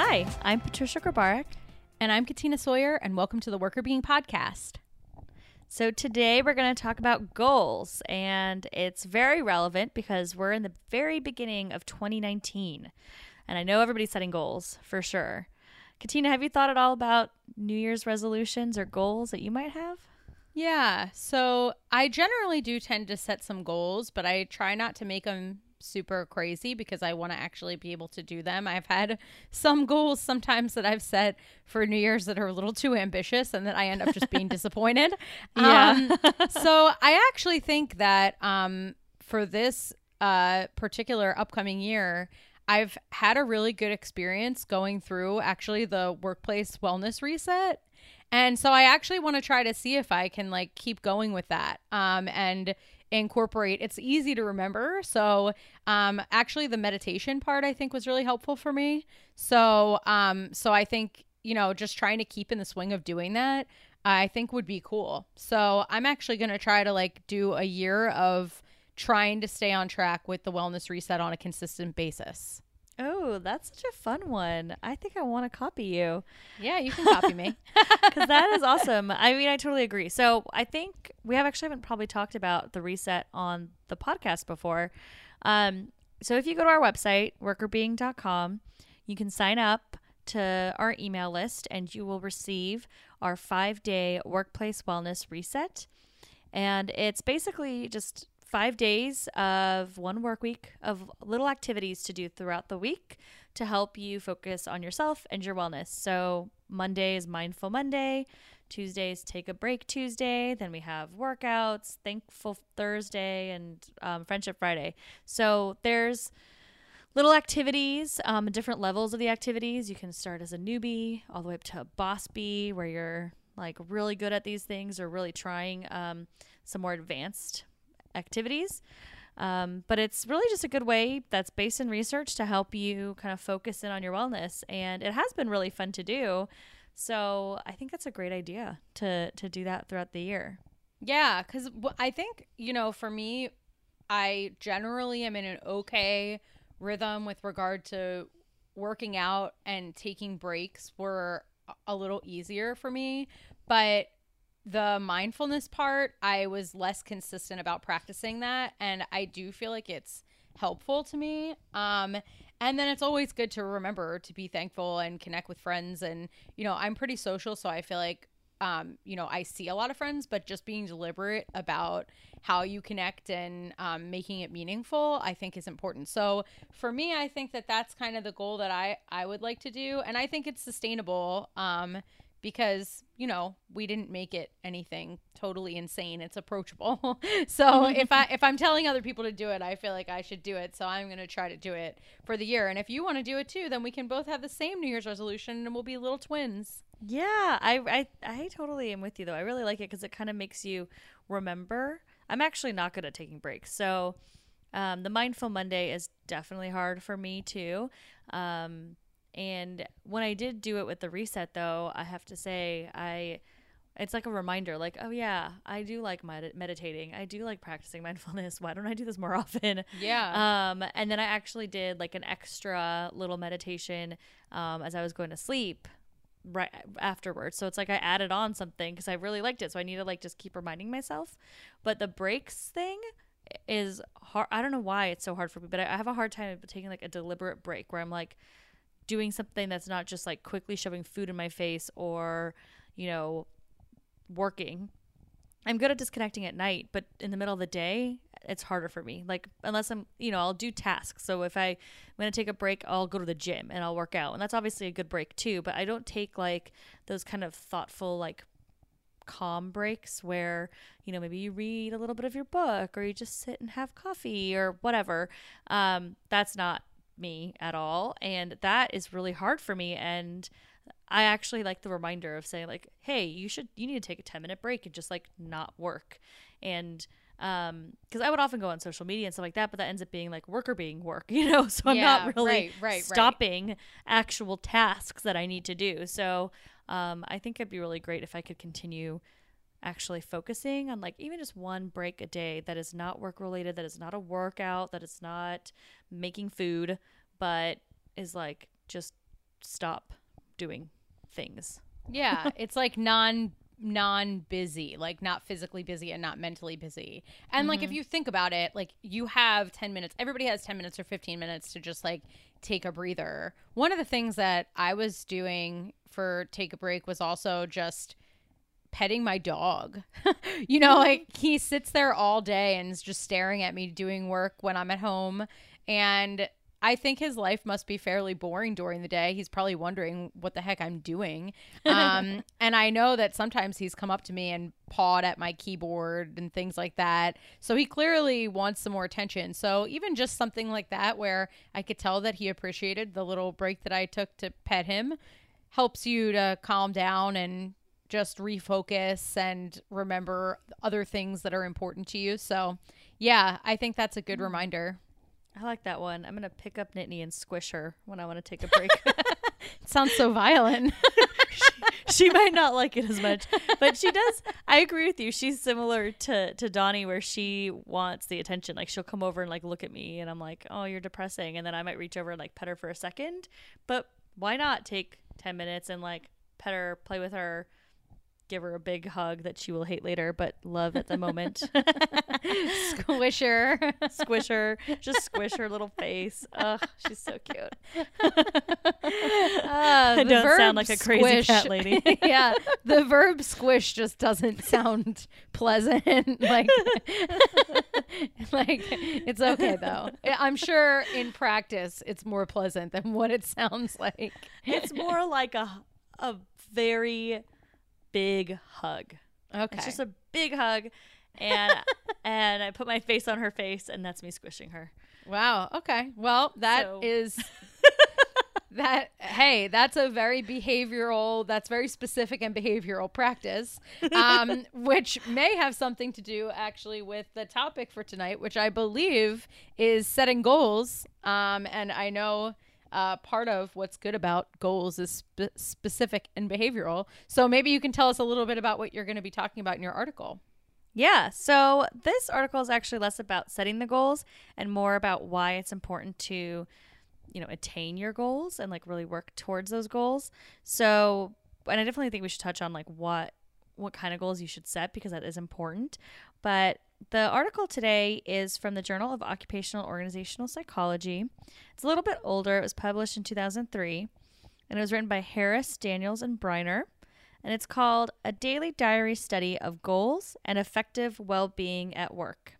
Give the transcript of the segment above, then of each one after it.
Hi, I'm Patricia Grabarek. And I'm Katina Sawyer, and welcome to the Workr Beeing Podcast. So, today we're going to talk about goals, and it's very relevant because we're in the very beginning of 2019. And I know everybody's setting goals for sure. Katina, have you thought at all about New Year's resolutions or goals that you might have? Yeah, so I generally do tend to set some goals, but I try not to make them super crazy because I want to actually be able to do them. I've had some goals sometimes that I've set for New Year's that are a little too ambitious and that I end up just being disappointed. Yeah. Um, so I actually think that um, for this uh, particular upcoming year, I've had a really good experience going through actually the workplace wellness reset. And so I actually want to try to see if I can like keep going with that. Um, and incorporate it's easy to remember. So um actually the meditation part i think was really helpful for me. So um so i think you know just trying to keep in the swing of doing that i think would be cool. So i'm actually to try to like do a year of trying to stay on track with the wellness reset on a consistent basis Oh, that's such a fun one. I think I want to copy you. yeah you can copy me because that is awesome. I mean, I totally agree. So I think we have actually haven't probably talked about the reset on the podcast before. Um, so if you go to our website, workrbeeing.com, you can sign up to our email list and you will receive our five day workplace wellness reset. And it's basically just five days of one work week of little activities to do throughout the week to help you focus on yourself and your wellness. So, Monday is Mindful Monday, Tuesdays Take a Break Tuesday, then we have workouts, Thankful Thursday, and um, Friendship Friday. So, there's little activities, um, different levels of the activities. You can start as a newbie all the way up to a boss bee where you're like really good at these things or really trying um, some more advanced activities. Um, but it's really just a good way that's based in research to help you kind of focus in on your wellness. And it has been really fun to do. So I think that's a great idea to, to do that throughout the year. Yeah, because I think, you know, for me, I generally am in an okay rhythm with regard to working out and taking breaks were a little easier for me. But the mindfulness part, I was less consistent about practicing that. And I do feel like it's helpful to me. Um, and then it's always good to remember to be thankful and connect with friends. And, you know, I'm pretty social. So I feel like, um, you know, I see a lot of friends, but just being deliberate about how you connect and um, making it meaningful, I think is important. So for me, I think that that's kind of the goal that I, I would like to do. And I think it's sustainable. Um, because you know we didn't make it anything totally insane. It's approachable. So if i if i'm telling other people to do it i feel like i should do it. So i'm going to try to do it for the year. And if you want to do it too then we can both have the same new year's resolution and we'll be little twins. Yeah i i, I totally am with you though. I really like it because it kind of makes you remember. I'm actually not good at taking breaks. So um, the mindful monday is definitely hard for me too. Um, and when I did do it with the reset, though, I have to say, I it's like a reminder like oh yeah i do like med- meditating. I do like practicing mindfulness. Why don't i do this more often? Yeah. Um and then i actually did like an extra little meditation um as i was going to sleep right afterwards. So it's like i added on something because i really liked it. So i need to like just keep reminding myself. But the breaks thing is hard i don't know why it's so hard for me but i have a hard time taking like a deliberate break where i'm like doing something that's not just like quickly shoving food in my face or, you know, working. I'm good at disconnecting at night, but in the middle of the day, it's harder for me. Like unless I'm, you know, I'll do tasks. So if I'm gonna take a break, I'll go to the gym and I'll work out, and that's obviously a good break too. But I don't take like those kind of thoughtful, like calm breaks where you know maybe you read a little bit of your book or you just sit and have coffee or whatever. Um, that's not me at all and that is really hard for me and I actually like the reminder of saying like, "Hey, you should you need to take a 10 minute break and just like not work." And um because I would often go on social media and stuff like that, but that ends up being like worker being work, you know. So I'm Yeah, not really right, right, stopping actual tasks that I need to do. So um I think it'd be really great if I could continue actually focusing on like even just one break a day that is not work related, that is not a workout, that is not making food, but is like just stop doing things. Yeah, it's like non non busy, like not physically busy and not mentally busy. And like if mm-hmm. you think about it, like you have 10 minutes. Everybody has 10 minutes or 15 minutes to just like take a breather. One of the things that I was doing for take a break was also just petting my dog. you know, like he sits there all day and is just staring at me doing work when I'm at home and I think his life must be fairly boring during the day. He's probably wondering what the heck I'm doing. Um, and I know that sometimes he's come up to me and pawed at my keyboard and things like that. So he clearly wants some more attention. So even just something like that, where I could tell that he appreciated the little break that I took to pet him, helps you to calm down and just refocus and remember other things that are important to you. So, yeah, I think that's a good mm. reminder. I like that one. I'm gonna pick up Nittany and squish her when I want to take a break. It sounds so violent. she might not like it as much, but she does. I agree with you. She's similar to to Donnie, where she wants the attention. Like she'll come over and like look at me, and I'm like, "Oh, you're depressing," and then I might reach over and like pet her for a second. But why not take ten minutes and like pet her, play with her, give her a big hug that she will hate later, but love at the moment. squish her. squish her, just squish her little face. Ugh, she's so cute. Uh, don't sound like a crazy squish- cat lady. yeah, the verb squish just doesn't sound pleasant. like, like it's okay though. I'm sure in practice it's more pleasant than what it sounds like. It's more like a a very big hug. Okay. It's just a big hug, and and I put my face on her face, and that's me squishing her. wow. Okay. Well, that So- is that. Hey, that's a very behavioral. That's very specific and behavioral practice, um, which may have something to do actually with the topic for tonight, which I believe is setting goals. Um, and I know. Uh, part of what's good about goals is spe- specific and behavioral. So maybe you can tell us a little bit about what you're going to be talking about in your article. Yeah. So this article is actually less about setting the goals and more about why it's important to, you know, attain your goals and like really work towards those goals. So, and I definitely think we should touch on like what what kind of goals you should set because that is important. But the article today is from the Journal of Occupational Organizational Psychology. It's a little bit older. It was published in 2003 and it was written by Harris, Daniels, and Briner. And it's called A Daily Diary Study of Goals and Affective Well Being at Work.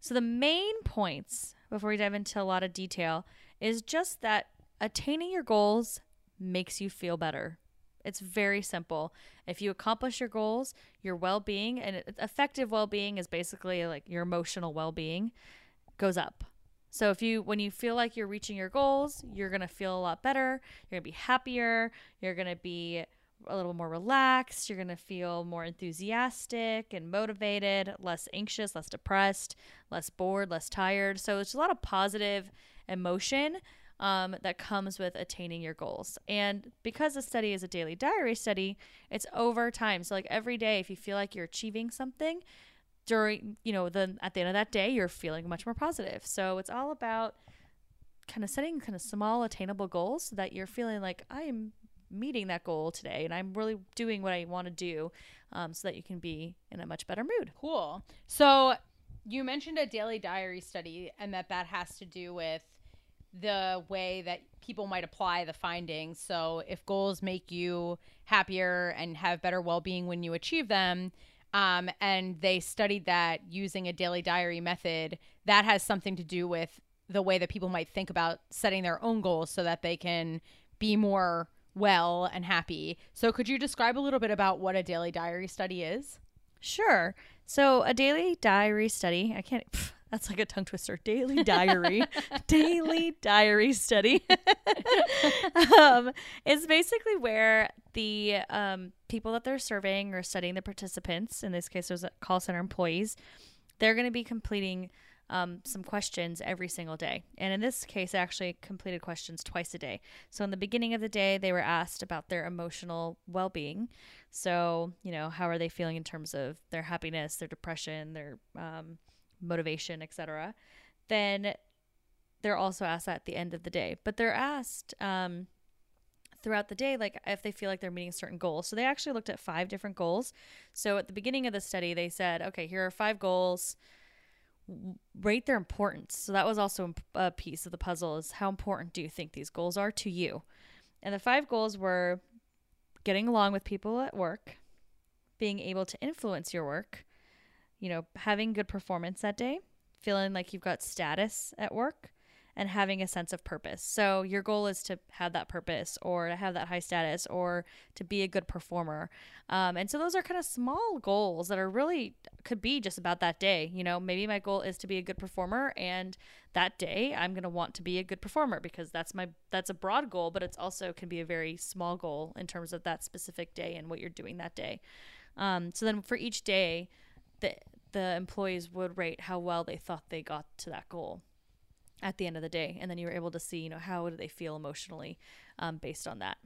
So, the main points, before we dive into a lot of detail, is just that attaining your goals makes you feel better. It's very simple. If you accomplish your goals, your well being and affective well being is basically like your emotional well being goes up. So if you when you feel like you're reaching your goals, you're going to feel a lot better, you're going to be happier, you're going to be a little more relaxed, you're going to feel more enthusiastic and motivated, less anxious, less depressed, less bored, less tired. So it's a lot of positive emotion um, that comes with attaining your goals. And because the study is a daily diary study, it's over time. So like every day, if you feel like you're achieving something, during you know then at the end of that day you're feeling much more positive so it's all about kind of setting kind of small attainable goals so that you're feeling like i am meeting that goal today and i'm really doing what i want to do um, so that you can be in a much better mood Cool. So you mentioned a daily diary study and that that has to do with the way that people might apply the findings. So if goals make you happier and have better well-being when you achieve them, um, and they studied that using a daily diary method, that has something to do with the way that people might think about setting their own goals so that they can be more well and happy. So could you describe a little bit about what a daily diary study is? Sure. So a daily diary study, I can't, that's like a tongue twister. Daily diary, daily diary study. um, is basically where the um, people that they're surveying or studying the participants, in this case, there's call center employees, they're going to be completing um, some questions every single day. And in this case, I actually completed questions twice a day. So in the beginning of the day, they were asked about their emotional well being. So, you know, how are they feeling in terms of their happiness, their depression, their um, motivation, etc. Then they're also asked at the end of the day. But they're asked um, throughout the day, like if they feel like they're meeting certain goals. So they actually looked at five different goals. So at the beginning of the study, they said, okay, here are five goals. Rate their importance. So that was also a piece of the puzzle is how important do you think these goals are to you? And the five goals were getting along with people at work, being able to influence your work, you know, having good performance that day, feeling like you've got status at work, and having a sense of purpose. So your goal is to have that purpose or to have that high status or to be a good performer. Um, and so those are kind of small goals that are really could be just about that day. You know, maybe my goal is to be a good performer and that day I'm going to want to be a good performer because that's my that's a broad goal, but it's also can be a very small goal in terms of that specific day and what you're doing that day. Um, so then for each day, the the employees would rate how well they thought they got to that goal at the end of the day. And then you were able to see you know how do they feel emotionally um, based on that.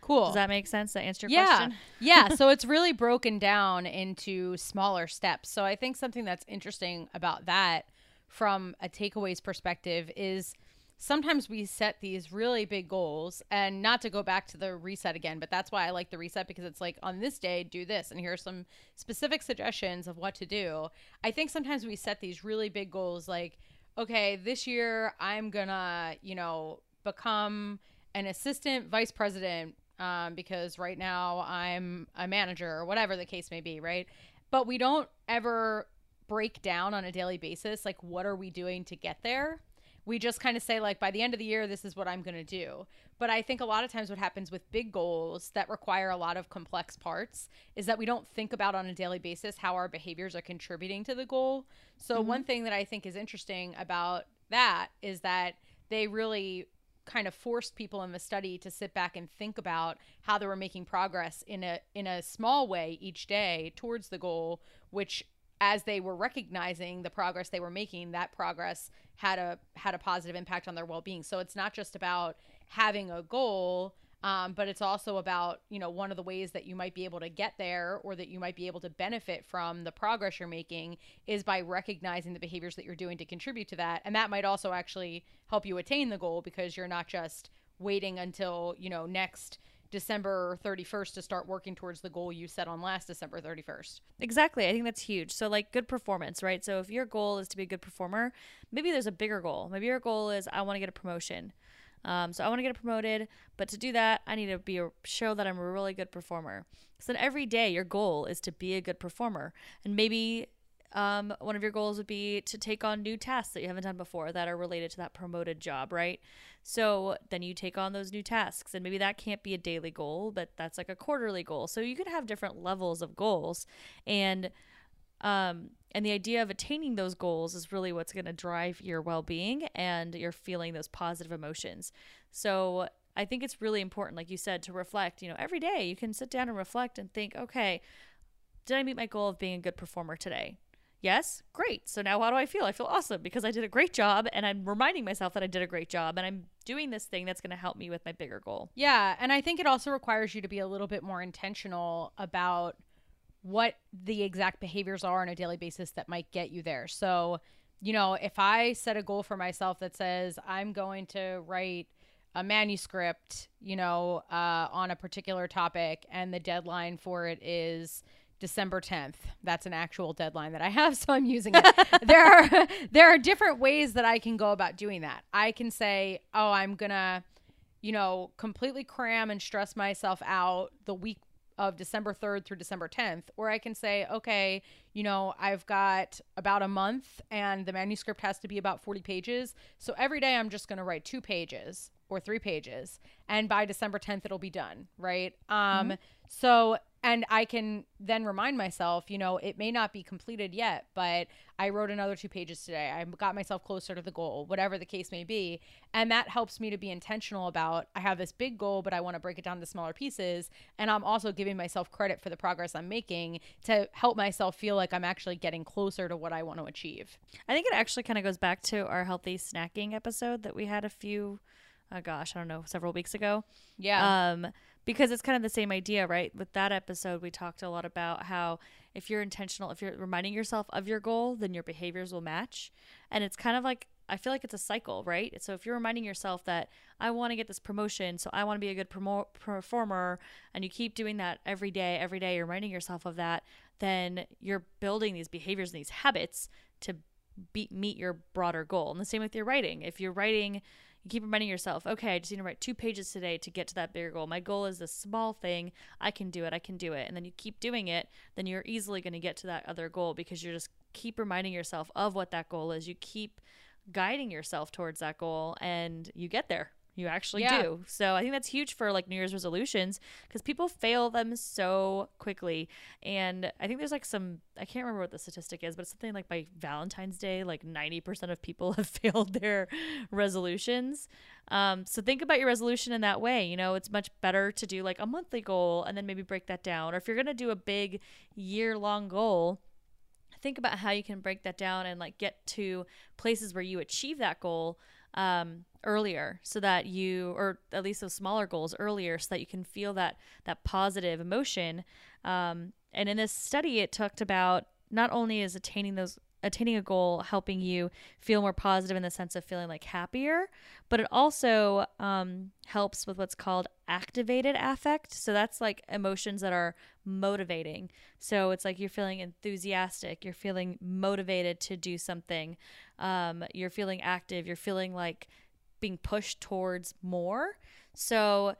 Cool. Does that make sense? That answer your yeah. question? Yeah. So it's really broken down into smaller steps. So i think something that's interesting about that from a takeaways perspective is sometimes we set these really big goals and not to go back to the reset again but that's why i like the reset because it's like on this day do this and here are some specific suggestions of what to do i think sometimes we set these really big goals like okay, this year I'm gonna, you know, become an assistant vice president um, because right now I'm a manager or whatever the case may be, right? But we don't ever break down on a daily basis like what are we doing to get there we just kind of say like by the end of the year this is what i'm going to do but i think a lot of times what happens with big goals that require a lot of complex parts is that we don't think about on a daily basis how our behaviors are contributing to the goal so mm-hmm. one thing that i think is interesting about that is that they really kind of forced people in the study to sit back and think about how they were making progress in a in a small way each day towards the goal which as they were recognizing the progress they were making that progress had a had a positive impact on their well-being. So it's not just about having a goal um, but it's also about you know one of the ways that you might be able to get there or that you might be able to benefit from the progress you're making is by recognizing the behaviors that you're doing to contribute to that. And that might also actually help you attain the goal because you're not just waiting until you know next December 31st to start working towards the goal you set on last December 31st. Exactly. I think that's huge. So, like good performance, right? So, if your goal is to be a good performer, maybe there's a bigger goal. Maybe your goal is I want to get a promotion. Um, so, I want to get promoted, but to do that, I need to be a, show that I'm a really good performer. So, then every day, your goal is to be a good performer. And maybe um, one of your goals would be to take on new tasks that you haven't done before that are related to that promoted job, right? So then you take on those new tasks, and maybe that can't be a daily goal, but that's like a quarterly goal. So you could have different levels of goals, and um, and the idea of attaining those goals is really what's going to drive your well-being and you're feeling those positive emotions. So I think it's really important, like you said, to reflect. You know, every day you can sit down and reflect and think, okay, did I meet my goal of being a good performer today? Yes, great. So now how do I feel? I feel awesome because I did a great job and I'm reminding myself that I did a great job and I'm doing this thing that's going to help me with my bigger goal. Yeah, and I think it also requires you to be a little bit more intentional about what the exact behaviors are on a daily basis that might get you there. So, you know, if I set a goal for myself that says I'm going to write a manuscript, you know, uh, on a particular topic and the deadline for it is December 10th. That's an actual deadline that I have, so I'm using it. there are there are different ways that I can go about doing that. I can say, "Oh, I'm going to, you know, completely cram and stress myself out the week of December 3rd through December 10th." Or I can say, "Okay, you know, I've got about a month and the manuscript has to be about 40 pages. So every day I'm just going to write 2 pages or 3 pages, and by December 10th it'll be done, right? Um mm-hmm. so and I can then remind myself, you know, it may not be completed yet, but I wrote another two pages today. I got myself closer to the goal, whatever the case may be. And that helps me to be intentional about I have this big goal, but I want to break it down to smaller pieces. And I'm also giving myself credit for the progress I'm making to help myself feel like I'm actually getting closer to what I want to achieve. I think it actually kind of goes back to our healthy snacking episode that we had a few, oh gosh, I don't know, several weeks ago. Yeah. Um, because it's kind of the same idea, right? With that episode, we talked a lot about how if you're intentional, if you're reminding yourself of your goal, then your behaviors will match. And it's kind of like I feel like it's a cycle, right? So if you're reminding yourself that I want to get this promotion, so I want to be a good promo- performer, and you keep doing that every day, every day, you're reminding yourself of that, then you're building these behaviors and these habits to be- meet your broader goal. And the same with your writing. If you're writing, you keep reminding yourself, okay, I just need to write two pages today to get to that bigger goal. My goal is a small thing. I can do it. I can do it. And then you keep doing it, then you're easily going to get to that other goal because you're just keep reminding yourself of what that goal is. You keep guiding yourself towards that goal and you get there. You actually yeah. do. So I think that's huge for like New Year's resolutions because people fail them so quickly. And I think there's like some, I can't remember what the statistic is, but it's something like by Valentine's Day, like 90% of people have failed their resolutions. Um, so think about your resolution in that way. You know, it's much better to do like a monthly goal and then maybe break that down. Or if you're going to do a big year long goal, think about how you can break that down and like get to places where you achieve that goal um, earlier so that you or at least those smaller goals earlier so that you can feel that that positive emotion um, and in this study it talked about not only is attaining those attaining a goal helping you feel more positive in the sense of feeling like happier, but it also um, helps with what's called activated affect. So that's like emotions that are motivating. So it's like you're feeling enthusiastic, you're feeling motivated to do something, um, you're feeling active, you're feeling like being pushed towards more. So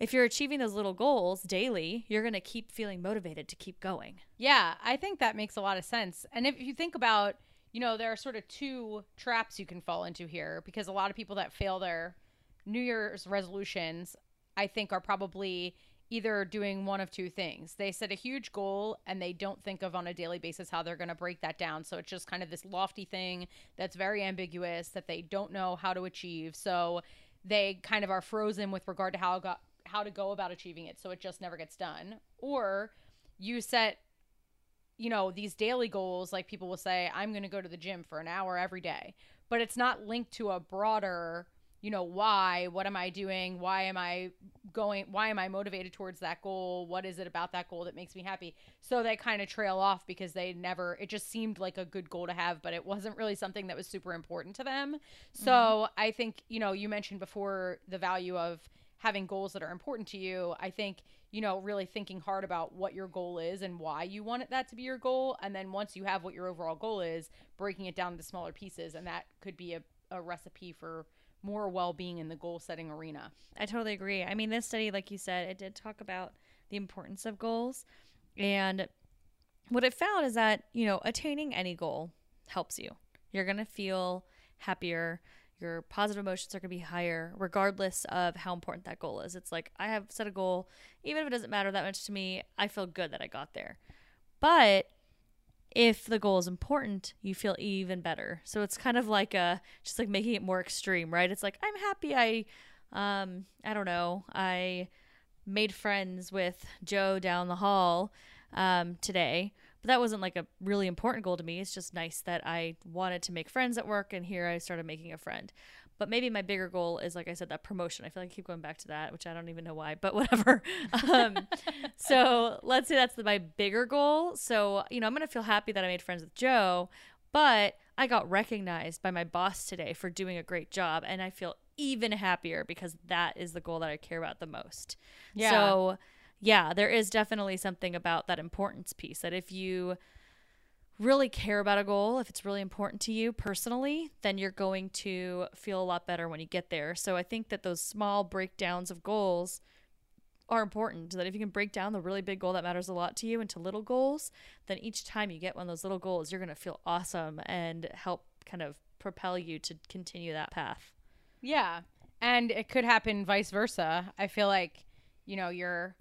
if you're achieving those little goals daily, you're going to keep feeling motivated to keep going. Yeah, I think that makes a lot of sense. And if you think about, you know, there are sort of two traps you can fall into here because a lot of people that fail their New Year's resolutions, I think, are probably either doing one of two things. They set a huge goal and they don't think of on a daily basis how they're going to break that down. So it's just kind of this lofty thing that's very ambiguous that they don't know how to achieve. So they kind of are frozen with regard to how got how to go about achieving it so it just never gets done or you set you know these daily goals like people will say i'm going to go to the gym for an hour every day but it's not linked to a broader you know why what am i doing why am i going why am i motivated towards that goal what is it about that goal that makes me happy so they kind of trail off because they never it just seemed like a good goal to have but it wasn't really something that was super important to them so mm-hmm. i think you know you mentioned before the value of having goals that are important to you. I think, you know, really thinking hard about what your goal is and why you want that to be your goal. And then once you have what your overall goal is, breaking it down into smaller pieces. And that could be a, a recipe for more well being in the goal setting arena. I totally agree. I mean, this study, like you said, it did talk about the importance of goals. And what it found is that, you know, attaining any goal helps you. You're going to feel happier your positive emotions are going to be higher regardless of how important that goal is. It's like I have set a goal, even if it doesn't matter that much to me, I feel good that I got there. But if the goal is important, you feel even better. So it's kind of like a just like making it more extreme, right? It's like I'm happy I um I don't know, I made friends with Joe down the hall um today but that wasn't like a really important goal to me. It's just nice that I wanted to make friends at work, and here I started making a friend. But maybe my bigger goal is, like I said, that promotion. I feel like I keep going back to that, which I don't even know why, but whatever. um, so let's say that's the, my bigger goal. So, you know, I'm going to feel happy that I made friends with Joe, but I got recognized by my boss today for doing a great job. And I feel even happier because that is the goal that I care about the most. Yeah. So, yeah, there is definitely something about that importance piece that if you really care about a goal, if it's really important to you personally, then you're going to feel a lot better when you get there. So I think that those small breakdowns of goals are important. That if you can break down the really big goal that matters a lot to you into little goals, then each time you get one of those little goals, you're going to feel awesome and help kind of propel you to continue that path. Yeah. And it could happen vice versa. I feel like, you know, you're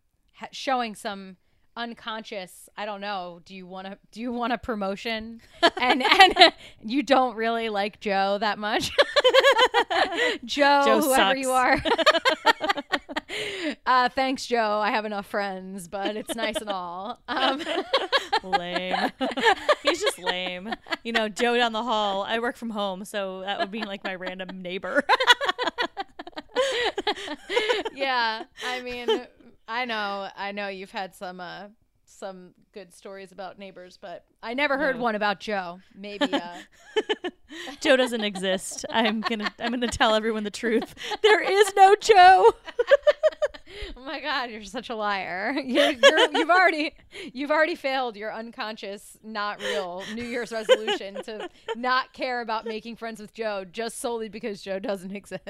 showing some unconscious i don't know do you want to do you want a promotion? And and you don't really like joe that much. Joe, joe whoever sucks. you are. Uh, thanks joe. I have enough friends but it's nice and all. Um, lame. He's just lame. You know joe down the hall. I work from home so that would be like my random neighbor. Yeah i mean I know, I know you've had some uh some good stories about neighbors, but I never heard no. one about Joe. Maybe uh Joe doesn't exist. I'm gonna I'm gonna tell everyone the truth. There is no Joe. oh my god, you're such a liar. You're, you're, you've already you've already failed your unconscious, not real New Year's resolution to not care about making friends with Joe just solely because Joe doesn't exist.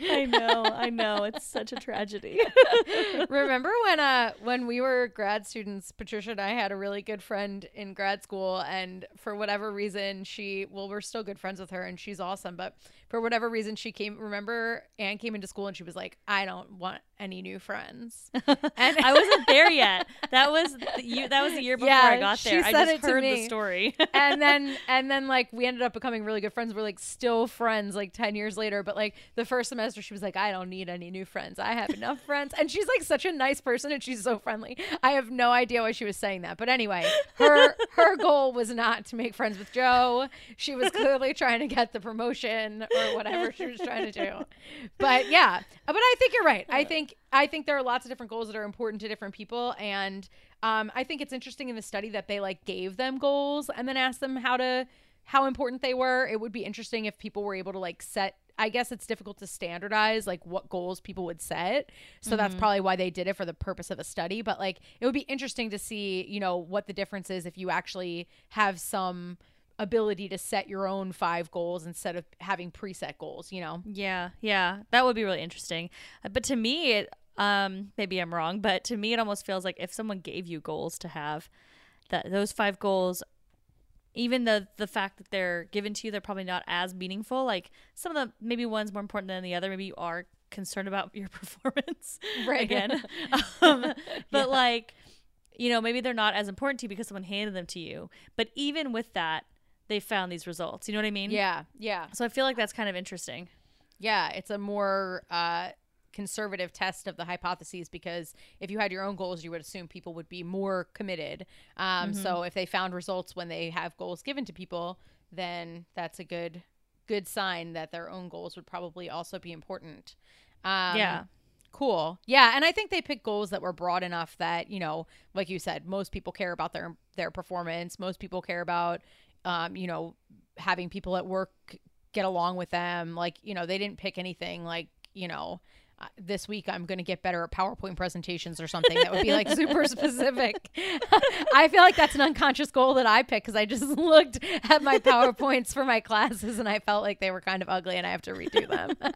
I know, I know. It's such a tragedy. Remember when uh when we were grad students, Patricia and I had a really good friend in grad school and for whatever reason she well, we're still good friends with her and she's awesome, but for whatever reason she came remember Anne came into school and she was like, I don't want any new friends. And I wasn't there yet. That was the year, that was the year before Yeah, I got there. I said just it to heard the story. and then and then like we ended up becoming really good friends. We're like still friends like 10 years later, but like the first semester she was like I don't need any new friends. I have enough friends. And she's like such a nice person and she's so friendly. I have no idea why she was saying that. But anyway, her her goal was not to make friends with Joe. She was clearly trying to get the promotion or whatever she was trying to do. But yeah, but I think you're right. I think I think there are lots of different goals that are important to different people and um, I think it's interesting in the study that they like gave them goals and then asked them how to how important they were. It would be interesting if people were able to like set. I guess it's difficult to standardize like what goals people would set. So that's probably why they did it for the purpose of a study. But like it would be interesting to see, you know, what the difference is if you actually have some ability to set your own five goals instead of having preset goals, you know? Yeah, yeah, that would be really interesting. Uh, But to me, it, um, maybe I'm wrong, but to me, it almost feels like if someone gave you goals to have, that those five goals, even the the fact that they're given to you, they're probably not as meaningful. Like some of the maybe one's more important than the other. Maybe you are concerned about your performance Right. again, um, but like you know maybe they're not as important to you because someone handed them to you. But even with that, they found these results. You know what I mean? Yeah. Yeah. So I feel like that's kind of interesting. Yeah, it's a more uh, conservative test of the hypotheses because if you had your own goals, you would assume people would be more committed. Um, So if they found results when they have goals given to people, then that's a good good sign that their own goals would probably also be important. Um, Yeah. Cool. Yeah, and I think they picked goals that were broad enough that you know, like you said, most people care about their their performance. Most people care about, um, you know, having people at work get along with them. Like you know, they didn't pick anything like you know. This week I'm going to get better at PowerPoint presentations or something that would be like super specific. I feel like that's an unconscious goal that I picked because I just looked at my PowerPoints for my classes and I felt like they were kind of ugly and I have to redo them.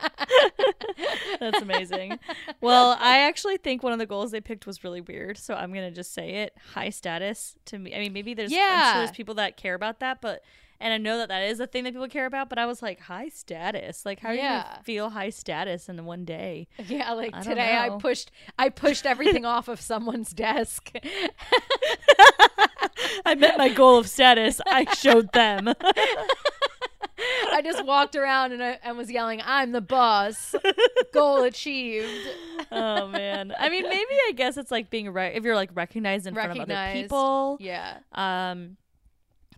That's amazing. well, I actually think one of the goals they picked was really weird, so I'm gonna just say it. High status to me. I mean, maybe there's Yeah. sure there's people that care about that, but and I know that that is a thing that people care about. But I was like, high status. Like, how do you feel high status in one day? Yeah, like I today I pushed I pushed everything off of someone's desk. I met my goal of status. I showed them. I just walked around and I and was yelling, "I'm the boss." Goal achieved. oh man. I mean, maybe I guess it's like being re- if you're like recognized in front of other people. Yeah. um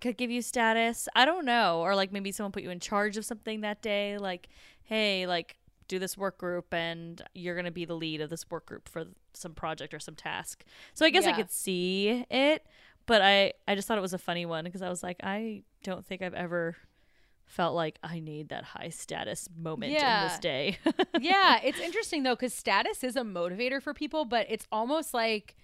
could give you status. I don't know. Or like maybe someone put you in charge of something that day like hey like do this work group and you're going to be the lead of this work group for some project or some task. So i guess i could see it but i i just thought it was a funny one because i was like i don't think i've ever felt like i need that high status moment in this day. Yeah, it's interesting though cuz status is a motivator for people, but it's almost like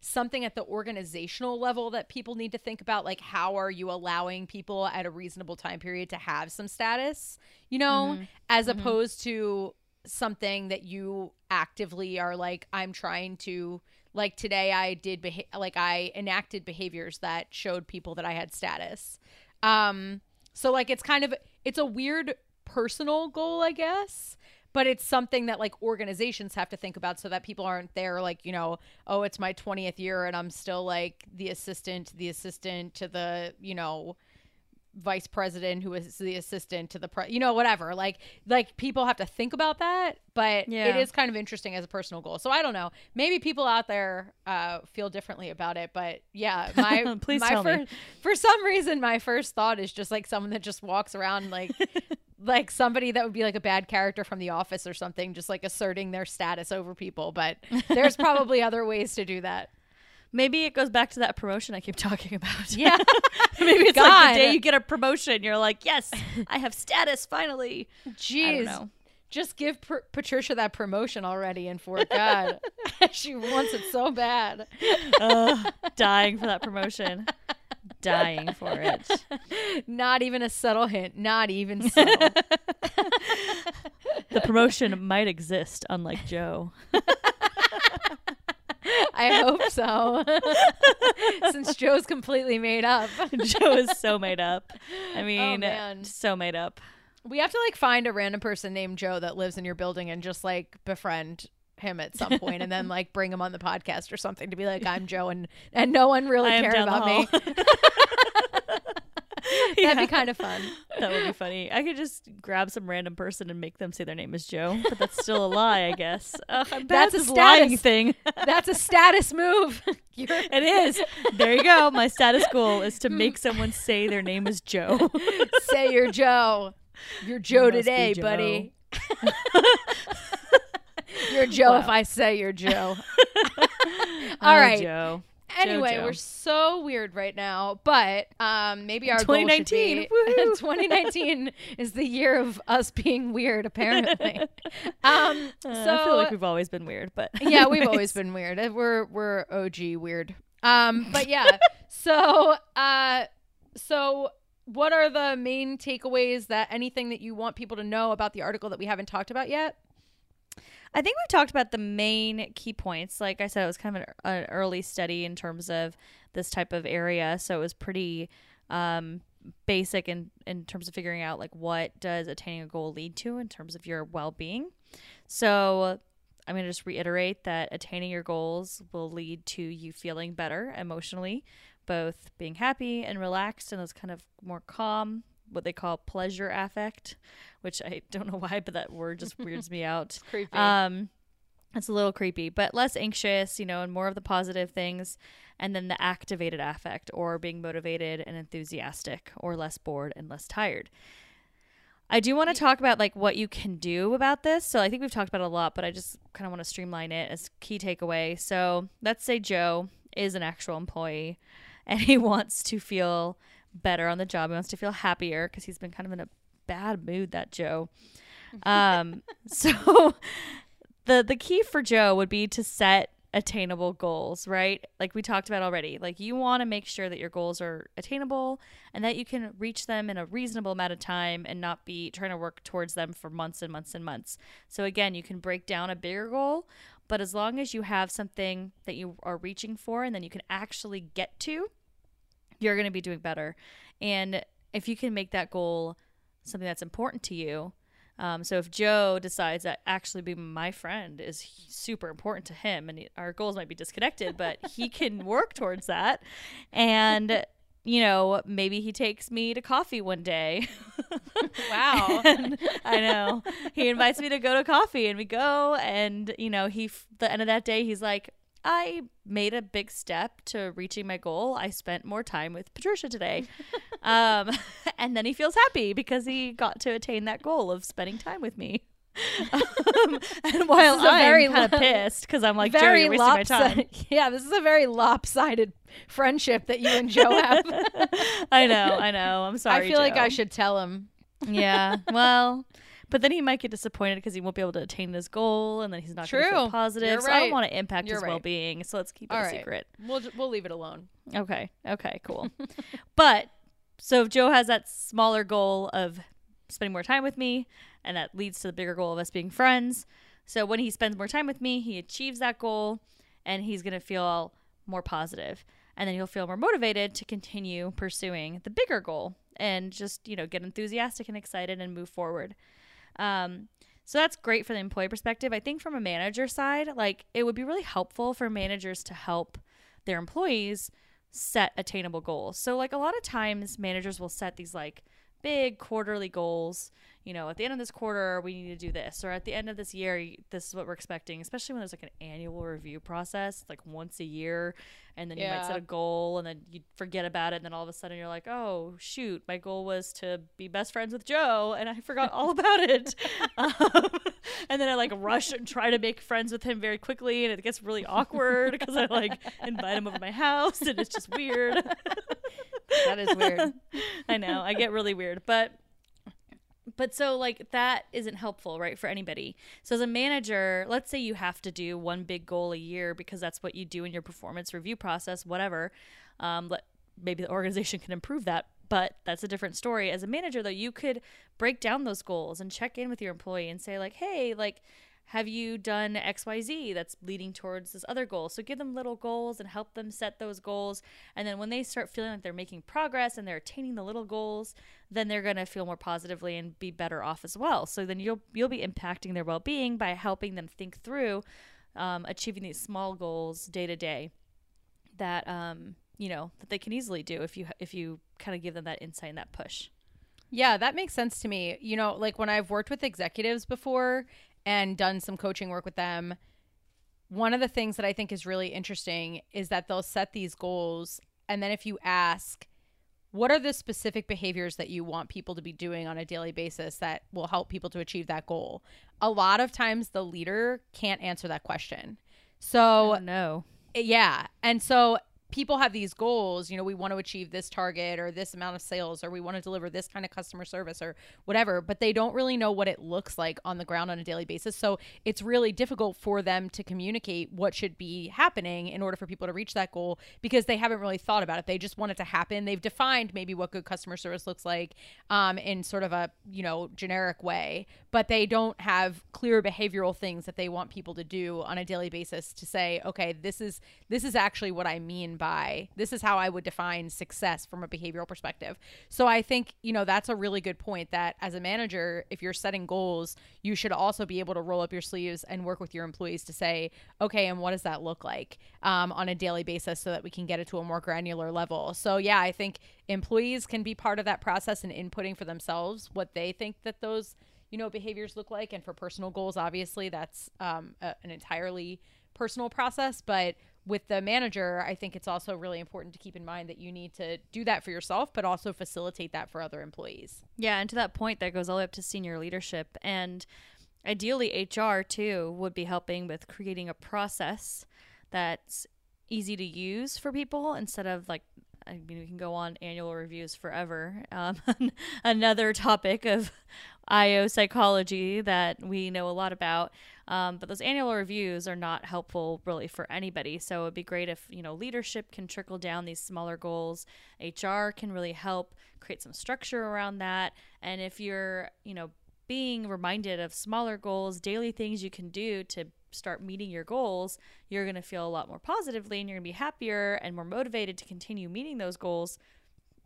something at the organizational level that people need to think about like how are you allowing people at a reasonable time period to have some status, you know, as opposed to something that you actively are like I'm trying to like today I did beha- like I enacted behaviors that showed people that I had status. Um so like it's kind of it's a weird personal goal, I guess, but it's something that like organizations have to think about so that people aren't there like, you know, oh, it's my 20th year and I'm still like the assistant, the assistant to the, you know, vice president who is the assistant to the pre you know whatever like like people have to think about that but it Yeah. is kind of interesting as a personal goal so i don't know maybe people out there uh feel differently about it but yeah my Please my tell me. for some reason my first thought is just like someone that just walks around like like somebody that would be like a bad character from the office or something just like asserting their status over people but there's probably other ways to do that Maybe it goes back to that promotion I keep talking about. Yeah. Maybe it's like God. the day you get a promotion, you're like, yes, I have status finally. I don't Jeez. know. Just give Pr- Patricia that promotion already and for God. she wants it so bad. Dying for that promotion. Dying for it. Not even a subtle hint. Not even subtle. The promotion might exist, unlike Joe. I hope so. Since Joe's completely made up. Joe is so made up. I oh, mean, man. so made up. We have to like find a random person named Joe that lives in your building and just like befriend him at some point and then like bring him on the podcast or something to be like I'm Joe and and no one really cared about me. hall. That'd be kind of fun. That would be funny. I could just grab some random person and make them say their name is Joe, but that's still a lie, I guess. Ugh, That's a status. thing. That's a status move. You're It is. There you go. My status goal is to make someone say their name is Joe. say you're Joe. You're Joe be today, Joe. buddy. You're Joe if I say you're Joe. Oh, All right. Joe. Anyway, Joe. we're so weird right now, but um, maybe our goal should 2019, be woohoo. 2019 is the year of us being weird. Apparently, um, Uh, so I feel like we've always been weird, but yeah, we've always been weird. Uh, We're we're OG weird. Um, but yeah, so uh, so what are the main takeaways that anything that you want people to know about the article that we haven't talked about yet? I think we've talked about the main key points. Like I said, it was kind of an, an early study in terms of this type of area, so it was pretty um, basic in in terms of figuring out like what does attaining a goal lead to in terms of your well being. So I'm going to just reiterate that attaining your goals will lead to you feeling better emotionally, both being happy and relaxed and those kind of more calm, what they call pleasure affect, which I don't know why, but that word just weirds me out. Creepy. Um, it's a little creepy, but less anxious, you know, and more of the positive things. And then the activated affect, or being motivated and enthusiastic, or less bored and less tired. I do want to talk about like what you can do about this. So I think we've talked about it a lot, but I just kind of want to streamline it as key takeaway. So let's say Joe is an actual employee and he wants to feel better on the job. He wants to feel happier because he's been kind of in a bad mood, that Joe. Um, so the the key for Joe would be to set attainable goals, right? Like we talked about already. Like you want to make sure that your goals are attainable and that you can reach them in a reasonable amount of time and not be trying to work towards them for months and months and months. So again, you can break down a bigger goal, but as long as you have something that you are reaching for and then you can actually get to, you're going to be doing better. And if you can make that goal something that's important to you, um, so if Joe decides that actually being my friend is super important to him, and our goals might be disconnected, but he can work towards that, and you know maybe he takes me to coffee one day. wow. And I know he invites me to go to coffee, and we go, and you know he f- the end of that day he's like. I made a big step to reaching my goal. I spent more time with Patricia today. um, and then he feels happy because he got to attain that goal of spending time with me. um, and while This is a I'm very kind of pissed because I'm like, very you're wasting my time. Yeah, this is a very lopsided friendship that you and Joe have. I know, I know. I'm sorry. I feel like I should tell him. Yeah. Well, but then he might get disappointed because he won't be able to attain his goal, and then he's not True. feel positive. You're so I don't want to impact You're his right. well-being. So let's keep it All a right. secret. We'll we'll leave it alone. Okay. Okay. Cool. but so if Joe has that smaller goal of spending more time with me, and that leads to the bigger goal of us being friends. So when he spends more time with me, he achieves that goal, and he's gonna feel more positive, and then he'll feel more motivated to continue pursuing the bigger goal and just you know get enthusiastic and excited and move forward. Um, so that's great for the employee perspective. I think from a manager side, like it would be really helpful for managers to help their employees set attainable goals. So like a lot of times managers will set these like big quarterly goals. You know, at the end of this quarter, we need to do this, or at the end of this year, this is what we're expecting. Especially when there's like an annual review process, like once a year, and then you might set a goal, and then you forget about it, and then all of a sudden you're like, oh shoot, my goal was to be best friends with Joe, and I forgot all about it. um, and then I like rush and try to make friends with him very quickly, and it gets really awkward because I like invite him over my house, and it's just weird. That is weird. I know. I get really weird, but but so like that isn't helpful, right, for anybody. So as a manager, let's say you have to do one big goal a year because that's what you do in your performance review process, whatever. Um, let, maybe the organization can improve that, but that's a different story. As a manager, though, you could break down those goals and check in with your employee and say like, hey, like have you done xyz that's leading towards this other goal? So give them little goals and help them set those goals. And then when they start feeling like they're making progress and they're attaining the little goals then they're going to feel more positively and be better off as well. So then you'll you'll be impacting their well-being by helping them think through um, achieving these small goals day to day that um, you know that they can easily do if you if you kind of give them that insight and that push. Yeah, that makes sense to me. You know, like when I've worked with executives before and done some coaching work with them, one of the things that I think is really interesting is that they'll set these goals. And then if you ask, what are the specific behaviors that you want people to be doing on a daily basis that will help people to achieve that goal? A lot of times the leader can't answer that question. So, oh no yeah. And so people have these goals, you know, we want to achieve this target or this amount of sales or we want to deliver this kind of customer service or whatever, but they don't really know what it looks like on the ground on a daily basis. So it's really difficult for them to communicate what should be happening in order for people to reach that goal because they haven't really thought about it. They just want it to happen. They've defined maybe what good customer service looks like um, in sort of a, you know, generic way, but they don't have clear behavioral things that they want people to do on a daily basis to say, okay, this is this is actually what I mean by this is how I would define success from a behavioral perspective. So I think, you know, that's a really good point that as a manager, if you're setting goals, you should also be able to roll up your sleeves and work with your employees to say, okay, and what does that look like um, on a daily basis so that we can get it to a more granular level. So yeah, I think employees can be part of that process and inputting for themselves what they think that those you know behaviors look like and for personal goals obviously that's um, a, an entirely personal process but with the manager i think it's also really important to keep in mind that you need to do that for yourself but also facilitate that for other employees Yeah, and to that point, that goes all the way up to senior leadership. And ideally, HR too would be helping with creating a process that's easy to use for people instead of like, I mean, we can go on annual reviews forever. Um, another topic of IO psychology that we know a lot about. Um, but those annual reviews are not helpful really for anybody. So it'd be great if, you know, leadership can trickle down these smaller goals. HR can really help create some structure around that. And if you're, you know, being reminded of smaller goals, daily things you can do to start meeting your goals, you're going to feel a lot more positively and you're going to be happier and more motivated to continue meeting those goals.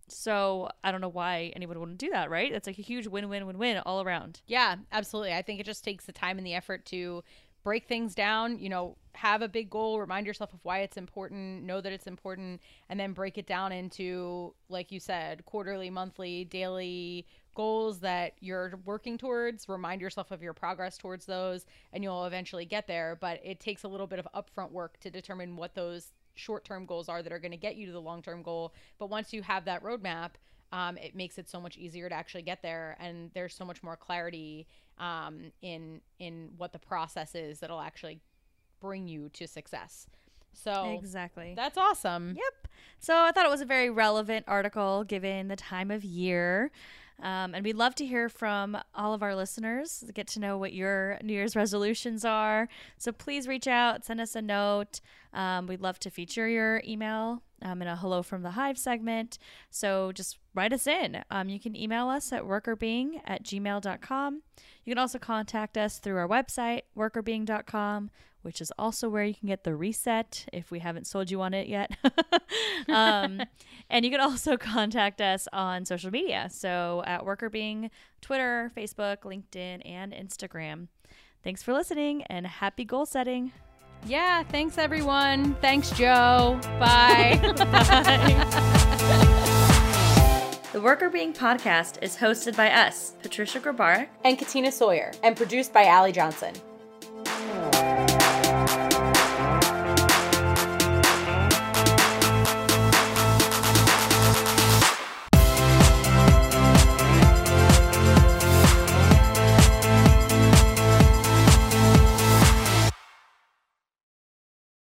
So I don't know why anyone wouldn't do that, right? It's like a huge win win win win all around. Yeah, absolutely. I think it just takes the time and the effort to break things down, you know, have a big goal, remind yourself of why it's important, know that it's important, and then break it down into, like you said, quarterly, monthly, daily goals that you're working towards. Remind yourself of your progress towards those, and you'll eventually get there. But it takes a little bit of upfront work to determine what those short term goals are that are going to get you to the long term goal. But once you have that roadmap, um, it makes it so much easier to actually get there, and there's so much more clarity um, in in what the process is that'll actually bring you to success. So Exactly. that's awesome. Yep. So I thought it was a very relevant article given the time of year. Um, and we'd love to hear from all of our listeners, get to know what your New Year's resolutions are. So please reach out, send us a note. Um, we'd love to feature your email um, in a Hello from the Hive segment. So just write us in. Um, you can email us at workrbeeing at gmail.com. You can also contact us through our website, workrbeeing.com, which is also where you can get the reset if we haven't sold you on it yet. um, and you can also contact us on social media. So at Workr Beeing, Twitter, Facebook, LinkedIn, and Instagram. Thanks for listening and happy goal setting. Yeah, thanks everyone. Thanks Joe. Bye. Bye. The The Workr Beeing podcast is hosted by us, Patricia Grabarek and Katina Sawyer, and produced by Allie Johnson.